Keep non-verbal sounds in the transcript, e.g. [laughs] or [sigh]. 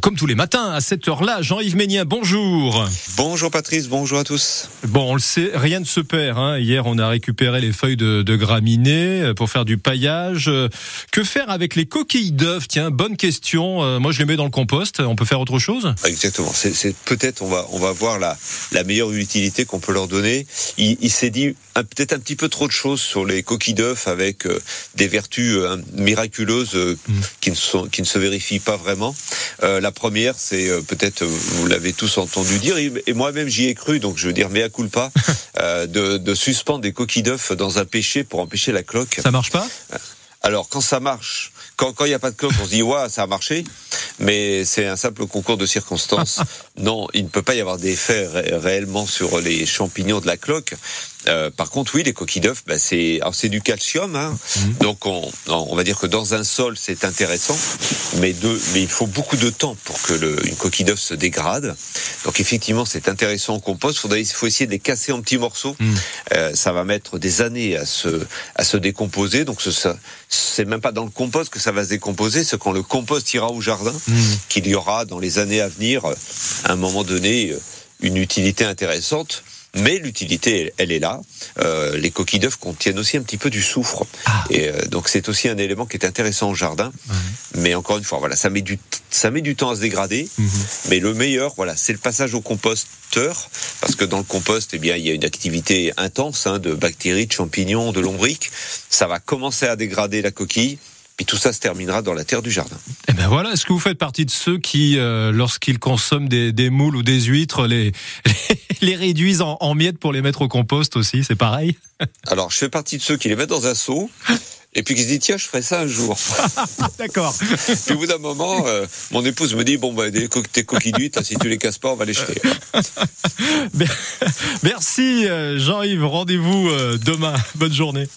comme tous les matins à cette heure-là. Jean-Yves Ménien, bonjour. Bonjour Patrice, bonjour à tous. Bon, on le sait, rien ne se perd. Hein. Hier, on a récupéré les feuilles de, de graminées euh, pour faire du paillage. Euh, que faire avec les coquilles d'œufs? Tiens, bonne question. Euh, moi, je les mets dans le compost. On peut faire autre chose? Exactement. C'est peut-être on va on va voir la la meilleure utilité qu'on peut leur donner. Il, il s'est dit peut-être un petit peu trop de choses sur les coquilles d'œufs avec des vertus miraculeuses mm. qui ne sont qui ne se vérifient pas vraiment. Euh, la première, c'est euh, peut-être, vous l'avez tous entendu dire, et moi-même j'y ai cru, donc je veux dire, mea culpa, [laughs] euh, de, de suspendre des coquilles d'œufs dans un pêcher pour empêcher la cloque. Ça marche pas? Alors quand ça marche, quand il n'y a pas de cloque, on se dit ouais ça a marché, mais c'est un simple concours de circonstances. [laughs] non, il ne peut pas y avoir d'effet réellement sur les champignons de la cloque. Euh, par contre, oui, les coquilles d'œufs, bah, c'est c'est du calcium, hein. Mhm. donc on, on va dire que dans un sol c'est intéressant, mais de, mais il faut beaucoup de temps pour que le, une coquille d'œuf se dégrade. Donc effectivement, c'est intéressant au compost. Il faut essayer de les casser en petits morceaux. Mhm. Euh, ça va mettre des années à se à se décomposer. Donc ce, c'est même pas dans le compost que ça va se décomposer, c'est quand le compost ira au jardin mhm. qu'il y aura dans les années à venir, à un moment donné, une utilité intéressante mais l'utilité, elle, est là. Euh, les coquilles d'œufs contiennent aussi un petit peu du soufre, ah. et euh, donc c'est aussi un élément qui est intéressant au jardin. Mais encore une fois, voilà, ça met du ça met du temps à se dégrader, mhm. mais le meilleur, voilà, c'est le passage au composteur, parce que dans le compost, eh bien, il y a une activité intense hein, de bactéries, de champignons, de lombriques. Ça va commencer à dégrader la coquille. Puis tout ça se terminera dans la terre du jardin. Eh ben voilà, est-ce que vous faites partie de ceux qui, euh, lorsqu'ils consomment des, des, moules ou des huîtres, les, [laughs] les, réduisent en, miettes pour les mettre au compost aussi C'est pareil? Alors, je fais partie de ceux qui les mettent dans un seau. Et puis qui se dit tiens je ferai ça un jour. [laughs] D'accord. puis au bout d'un moment, euh, mon épouse me dit bon bah des tes coquilles d'huîtres, si tu les casses pas, on va les jeter. [laughs] Merci euh, Jean-Yves. Rendez-vous demain. Bonne journée.